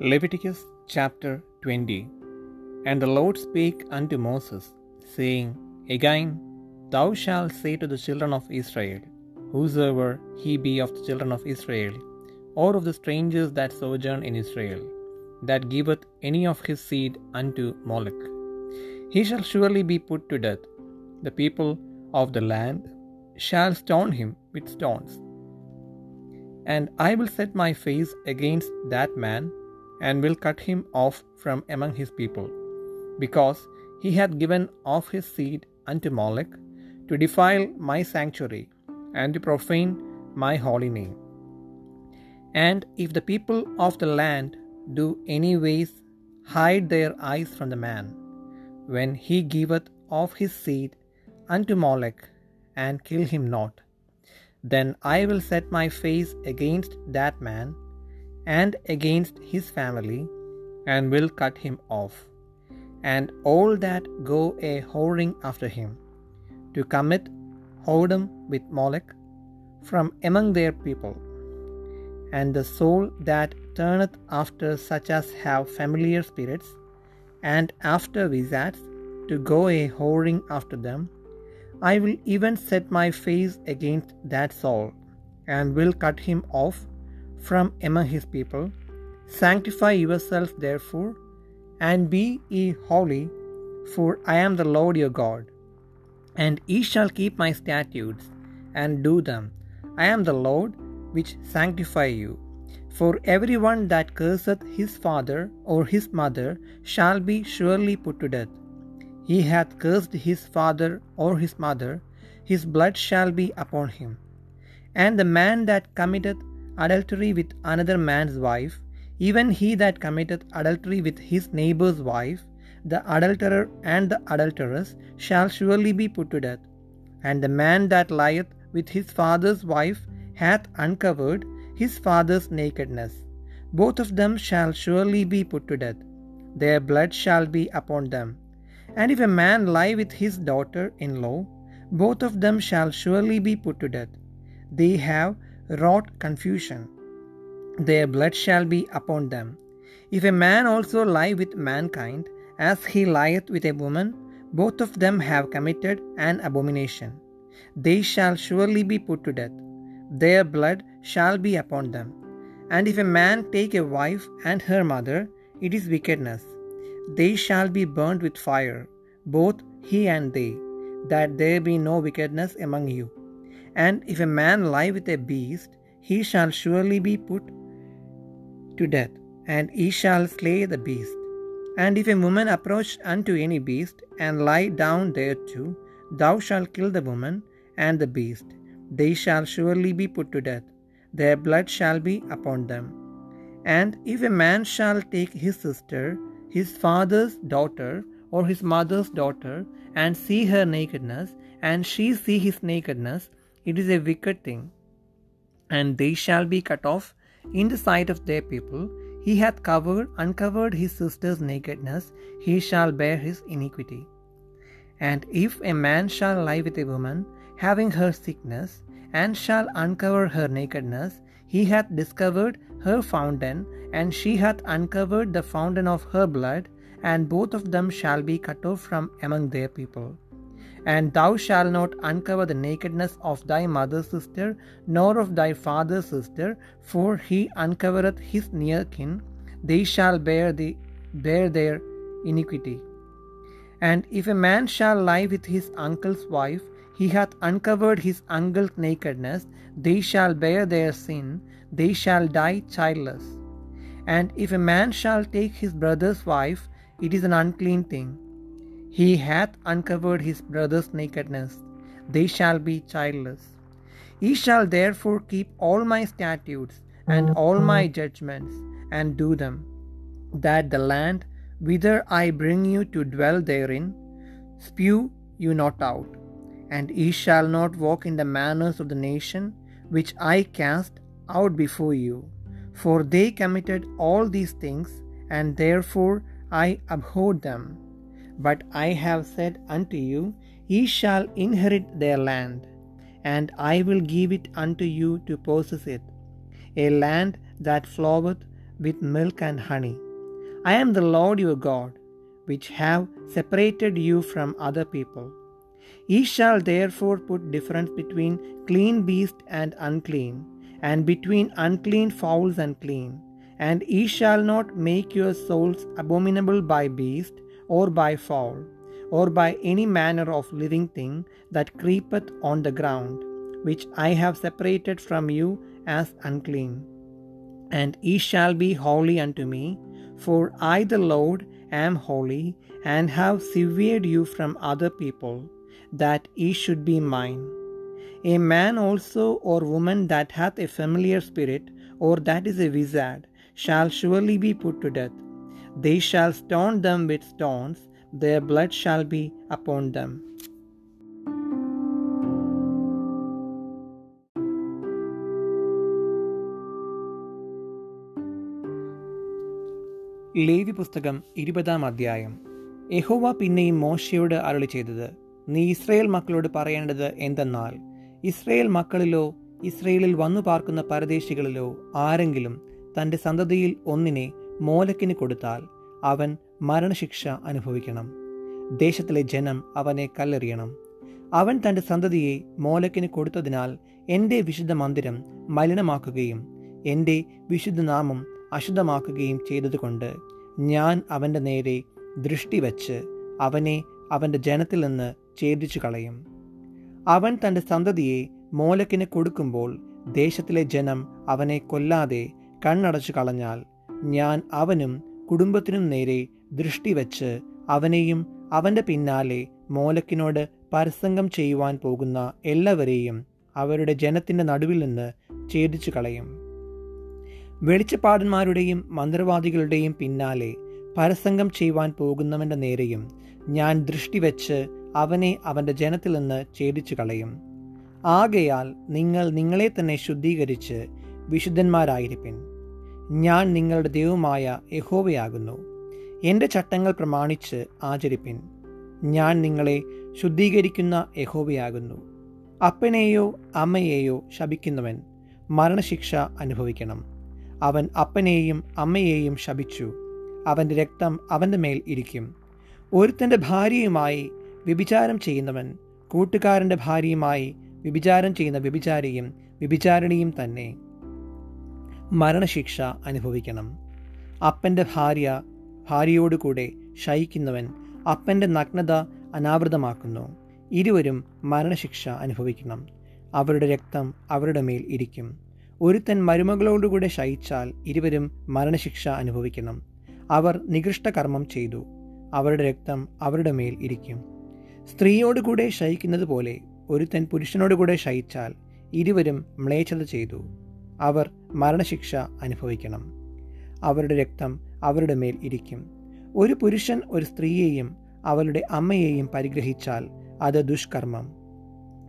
Leviticus chapter 20 And the Lord spake unto Moses, saying, Again, thou shalt say to the children of Israel, Whosoever he be of the children of Israel, or of the strangers that sojourn in Israel, that giveth any of his seed unto Moloch, he shall surely be put to death. The people of the land shall stone him with stones. And I will set my face against that man and will cut him off from among his people, because he hath given of his seed unto Moloch, to defile my sanctuary, and to profane my holy name. And if the people of the land do any ways hide their eyes from the man, when he giveth of his seed unto Moloch, and kill him not, then I will set my face against that man and against his family, and will cut him off, and all that go a whoring after him, to commit whoredom with Moloch from among their people. And the soul that turneth after such as have familiar spirits, and after wizards, to go a whoring after them, I will even set my face against that soul, and will cut him off from among his people. Sanctify yourselves therefore, and be ye holy, for I am the Lord your God. And ye shall keep my statutes, and do them. I am the Lord which sanctify you. For every one that curseth his father or his mother shall be surely put to death. He hath cursed his father or his mother, his blood shall be upon him. And the man that committeth adultery with another man's wife, even he that committeth adultery with his neighbour's wife, the adulterer and the adulteress shall surely be put to death. And the man that lieth with his father's wife hath uncovered his father's nakedness. Both of them shall surely be put to death. Their blood shall be upon them. And if a man lie with his daughter in law, both of them shall surely be put to death. They have wrought confusion. Their blood shall be upon them. If a man also lie with mankind, as he lieth with a woman, both of them have committed an abomination. They shall surely be put to death. Their blood shall be upon them. And if a man take a wife and her mother, it is wickedness. They shall be burned with fire, both he and they, that there be no wickedness among you. And if a man lie with a beast, he shall surely be put to death, and he shall slay the beast. And if a woman approach unto any beast, and lie down thereto, thou shalt kill the woman and the beast. They shall surely be put to death. Their blood shall be upon them. And if a man shall take his sister, his father's daughter, or his mother's daughter, and see her nakedness, and she see his nakedness, it is a wicked thing. And they shall be cut off in the sight of their people. He hath covered, uncovered his sister's nakedness, he shall bear his iniquity. And if a man shall lie with a woman, having her sickness, and shall uncover her nakedness, he hath discovered her fountain, and she hath uncovered the fountain of her blood, and both of them shall be cut off from among their people. And thou shalt not uncover the nakedness of thy mother's sister, nor of thy father's sister, for he uncovereth his near kin; they shall bear the bear their iniquity. And if a man shall lie with his uncle's wife, he hath uncovered his uncle's nakedness, they shall bear their sin, they shall die childless. And if a man shall take his brother's wife, it is an unclean thing. He hath uncovered his brother's nakedness, they shall be childless. Ye shall therefore keep all my statutes and mm-hmm. all my mm-hmm. judgments, and do them, that the land whither I bring you to dwell therein, spew you not out. And ye shall not walk in the manners of the nation which I cast out before you. For they committed all these things, and therefore I abhorred them. But I have said unto you, Ye shall inherit their land, and I will give it unto you to possess it, a land that floweth with milk and honey. I am the Lord your God, which have separated you from other people. Ye shall therefore put difference between clean beast and unclean, and between unclean fowls and clean. And ye shall not make your souls abominable by beast, or by fowl, or by any manner of living thing that creepeth on the ground, which I have separated from you as unclean. And ye shall be holy unto me, for I the Lord am holy, and have severed you from other people, that ye should be mine. A man also or woman that hath a familiar spirit, or that is a wizard, shall surely be put to death. They shall stone them with stones, their blood shall be upon them. Levi പുസ്തകം ഇരുപതാം അധ്യായം യഹോവ പിന്നെയും മോശയോട് അരളി ചെയ്തത് നീ Israel മക്കളോട് പറയേണ്ടത് എന്തെന്നാൽ ഇസ്രയേൽ മക്കളിലോ ഇസ്രയേലിൽ വന്നു പാർക്കുന്ന പരദേശികളിലോ ആരെങ്കിലും തന്റെ സന്തതിയിൽ ഒന്നിനെ മോലക്കിന് കൊടുത്താൽ അവൻ മരണശിക്ഷ അനുഭവിക്കണം. ദേശത്തിലെ ജനം അവനെ കല്ലെറിയണം. അവൻ തന്റെ സന്തതിയെ മോലക്കിന് കൊടുത്തതിനാൽ എന്റെ വിശുദ്ധ മന്ദിരം മലിനമാക്കുകയും എന്റെ വിശുദ്ധ നാമം അശുദ്ധമാക്കുകയും ചെയ്തതുകൊണ്ട് ഞാൻ അവന്റെ നേരെ ദൃഷ്ടി വച്ച് അവനെ അവന്റെ ജനത്തിൽ നിന്ന് ഛേദിച്ചു കളയും അവൻ തന്റെ സന്തതിയെ മോലക്കിന് കൊടുക്കുമ്പോൾ ദേശത്തിലെ ജനം അവനെ കൊല്ലാതെ കണ്ണടച്ചു കളഞ്ഞാൽ ഞാൻ അവനും കുടുംബത്തിനും നേരെ ദൃഷ്ടി വച്ച് അവനെയും അവന്റെ പിന്നാലെ മോലക്കിനോട് പരസംഗം ചെയ്യുവാൻ പോകുന്ന എല്ലാവരെയും അവരുടെ ജനത്തിന്റെ നടുവിൽ നിന്ന് ഛേദിച്ചു കളയും. വെളിച്ചപ്പാടന്മാരുടെയും മന്ത്രവാദികളുടെയും പിന്നാലെ പരസംഗം ചെയ്യുവാൻ പോകുന്നവന്റെ നേരെയും ഞാൻ ദൃഷ്ടി വെച്ച് അവനെ അവന്റെ ജനത്തിൽ നിന്ന് ഛേദിച്ചു കളയും. ആകയാൽ നിങ്ങൾ നിങ്ങളെ തന്നെ ശുദ്ധീകരിച്ച് വിശുദ്ധന്മാരായിരിപ്പിൻ. ഞാൻ നിങ്ങളുടെ ദൈവമായ യഹോവയാകുന്നു. എന്റെ ചട്ടങ്ങൾ പ്രമാണിച്ച് ആചരിപ്പിൻ. ഞാൻ നിങ്ങളെ ശുദ്ധീകരിക്കുന്ന യഹോവയാകുന്നു. അപ്പനെയോ അമ്മയെയോ ശപിക്കുന്നവൻ മരണശിക്ഷ അനുഭവിക്കണം. അവൻ അപ്പനെയും അമ്മയെയും ശപിച്ചു. അവന്റെ രക്തം അവന്റെ മേൽ ഇരിക്കും. ഒരുത്തന്റെ ഭാര്യയുമായി വ്യഭിചാരം ചെയ്യുന്നവൻ കൂട്ടുകാരന്റെ ഭാര്യയുമായി വ്യഭിചാരം ചെയ്യുന്ന വ്യഭിചാരിയും വ്യഭിചാരിണിയും തന്നെ. മരണശിക്ഷ അനുഭവിക്കണം. അപ്പന്റെ ഭാര്യ ഭാര്യയോടുകൂടെ ശയിക്കുന്നവൻ അപ്പന്റെ നഗ്നത അനാവൃതമാക്കുന്നു. ഇരുവരും മരണശിക്ഷ അനുഭവിക്കണം. അവരുടെ രക്തം അവരുടെ മേൽ ഇരിക്കും. ഒരുത്തൻ മരുമകളോടുകൂടെ ശയിച്ചാൽ ഇരുവരും മരണശിക്ഷ അനുഭവിക്കണം. അവർ നികൃഷ്ടകർമ്മം ചെയ്തു. അവരുടെ രക്തം അവരുടെ മേൽ ഇരിക്കും. സ്ത്രീയോടുകൂടെ ശയിക്കുന്നത് പോലെ ഒരുത്തൻ പുരുഷനോടുകൂടെ ശയിച്ചാൽ ഇരുവരും മ്ലേച്ഛത ചെയ്തു. അവർ മരണശിക്ഷ അനുഭവിക്കണം. അവരുടെ രക്തം അവരുടെ മേൽ ഇരിക്കും. ഒരു പുരുഷൻ ഒരു സ്ത്രീയെയും അവളുടെ അമ്മയെയും പരിഗ്രഹിച്ചാൽ അത് ദുഷ്കർമ്മം.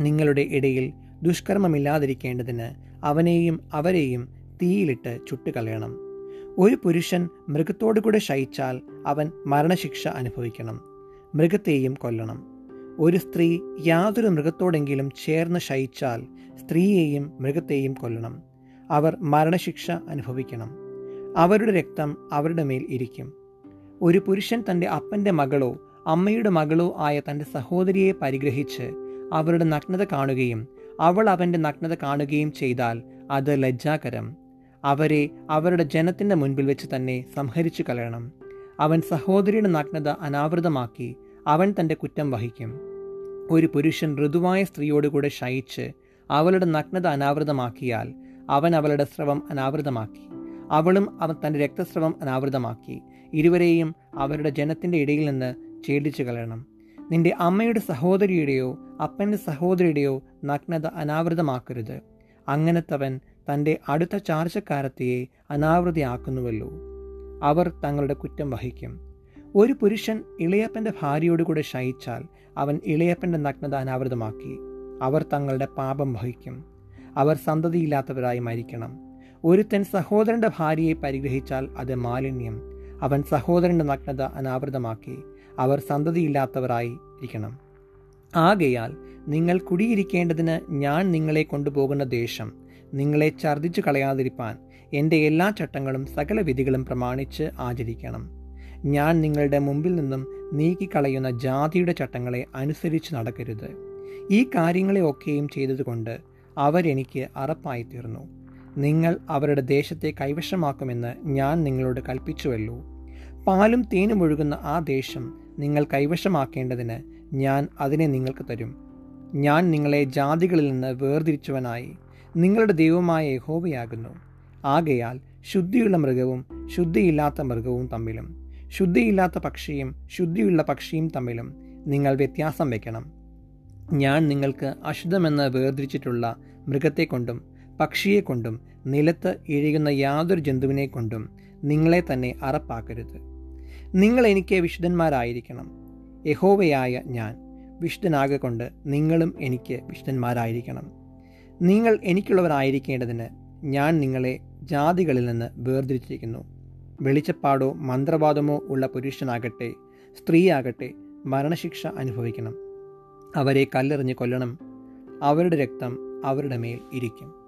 നിങ്ങളുടെ ഇടയിൽ ദുഷ്കർമ്മമില്ലാതിരിക്കേണ്ടതിന് അവനെയും അവരെയും തീയിലിട്ട് ചുട്ടുകളയണം. ഒരു പുരുഷൻ മൃഗത്തോടു കൂടെ ശയിച്ചാൽ അവൻ മരണശിക്ഷ അനുഭവിക്കണം. മൃഗത്തെയും കൊല്ലണം. ഒരു സ്ത്രീ യാതൊരു മൃഗത്തോടെങ്കിലും ചേർന്ന് ശയിച്ചാൽ സ്ത്രീയെയും മൃഗത്തെയും കൊല്ലണം. അവർ മരണശിക്ഷ അനുഭവിക്കണം. അവരുടെ രക്തം അവരുടെ മേൽ ഇരിക്കും. ഒരു പുരുഷൻ തന്റെ അപ്പന്റെ മകളോ അമ്മയുടെ മകളോ ആയ തന്റെ സഹോദരിയെ പരിഗ്രഹിച്ച് അവരുടെ നഗ്നത കാണുകയും അവൾ അവന്റെ നഗ്നത കാണുകയും ചെയ്താൽ അത് ലജ്ജാകരം. അവരെ അവരുടെ ജനത്തിന്റെ മുൻപിൽ വെച്ച് തന്നെ സംഹരിച്ചു കളയണം. അവൻ സഹോദരിയുടെ നഗ്നത അനാവൃതമാക്കി അവൻ തന്റെ കുറ്റം വഹിക്കും. ഒരു പുരുഷൻ ഋതുവായ സ്ത്രീയോടുകൂടെ ശയിച്ച് അവളുടെ നഗ്നത അനാവൃതമാക്കിയാൽ അവൻ അവളുടെ സ്രവം അനാവൃതമാക്കി. അവളും അവൻ തന്റെ രക്തസ്രവം അനാവൃതമാക്കി. ഇരുവരെയും അവരുടെ ജനത്തിന്റെ ഇടയിൽ നിന്ന് ഛേദിച്ചു കളയണം. നിന്റെ അമ്മയുടെ സഹോദരിയുടെയോ അപ്പന്റെ സഹോദരിയുടെയോ നഗ്നത അനാവൃതമാക്കരുത്. അങ്ങനത്തവൻ തന്റെ അടുത്ത ചാർച്ചക്കാരത്തെയെ അനാവൃതയാക്കുന്നുവല്ലോ. അവർ തങ്ങളുടെ കുറ്റം വഹിക്കും. ഒരു പുരുഷൻ ഇളയപ്പന്റെ ഭാര്യയോടുകൂടെ ശയിച്ചാൽ അവൻ ഇളയപ്പന്റെ നഗ്നത അനാവൃതമാക്കി. അവർ തങ്ങളുടെ പാപം വഹിക്കും. അവർ സന്തതിയില്ലാത്തവരായി മരിക്കണം. ഒരുത്തൻ സഹോദരന്റെ ഭാര്യയെ പരിഗ്രഹിച്ചാൽ അത് മാലിന്യം. അവൻ സഹോദരന്റെ നഗ്നത അനാവൃതമാക്കി അവർ സന്തതിയില്ലാത്തവരായി ഇരിക്കണം. ആകയാൽ നിങ്ങൾ കുടിയിരിക്കേണ്ടതിന് ഞാൻ നിങ്ങളെ കൊണ്ടുപോകുന്ന ദേശം നിങ്ങളെ ഛർദ്ദിച്ചു കളയാതിരിപ്പാൻ എന്റെ എല്ലാ ചട്ടങ്ങളും സകല വിധികളും പ്രമാണിച്ച് ആചരിക്കണം. ഞാൻ നിങ്ങളുടെ മുമ്പിൽ നിന്നും നീക്കിക്കളയുന്ന ജാതിയുടെ ചട്ടങ്ങളെ അനുസരിച്ച് നടക്കരുത്. ഈ കാര്യങ്ങളെ ഒക്കെയും ചെയ്തതുകൊണ്ട് അവരെനിക്ക് അറപ്പായിത്തീർന്നു. നിങ്ങൾ അവരുടെ ദേശത്തെ കൈവശമാക്കുമെന്ന് ഞാൻ നിങ്ങളോട് കൽപ്പിച്ചുവല്ലോ. പാലും തേനും ഒഴുകുന്ന ആ ദേശം നിങ്ങൾ കൈവശമാക്കേണ്ടതിന് ഞാൻ അതിനെ നിങ്ങൾക്ക് തരും. ഞാൻ നിങ്ങളെ ജാതികളിൽ നിന്ന് വേർതിരിച്ചവനായി. നിങ്ങളുടെ ദൈവമായ യഹോവയാകുന്നു. ആകയാൽ ശുദ്ധിയുള്ള മൃഗവും ശുദ്ധിയില്ലാത്ത മൃഗവും തമ്മിലും ശുദ്ധിയില്ലാത്ത പക്ഷിയും ശുദ്ധിയുള്ള പക്ഷിയും തമ്മിലും നിങ്ങൾ വ്യത്യാസം വയ്ക്കണം. ഞാൻ നിങ്ങൾക്ക് അശുദ്ധമെന്ന് വേർതിരിച്ചിട്ടുള്ള മൃഗത്തെക്കൊണ്ടും പക്ഷിയെക്കൊണ്ടും നിലത്ത് ഇഴയുന്ന യാതൊരു ജന്തുവിനെ കൊണ്ടും നിങ്ങളെ തന്നെ അറപ്പാക്കരുത്. നിങ്ങൾ എനിക്ക് വിശുദ്ധന്മാരായിരിക്കണം. യഹോവയായ ഞാൻ വിശുദ്ധനാകൊണ്ട് നിങ്ങളും എനിക്ക് വിശുദ്ധന്മാരായിരിക്കണം. നിങ്ങൾ എനിക്കുള്ളവരായിരിക്കേണ്ടതിന് ഞാൻ നിങ്ങളെ ജാതികളിൽ നിന്ന് വേർതിരിച്ചിരിക്കുന്നു. വെളിച്ചപ്പാടോ മന്ത്രവാദമോ ഉള്ള പുരുഷനാകട്ടെ സ്ത്രീയാകട്ടെ മരണശിക്ഷ അനുഭവിക്കണം. അവരെ കല്ലെറിഞ്ഞ് കൊല്ലണം. അവരുടെ രക്തം അവരുടെ മേൽ ഇരിക്കും.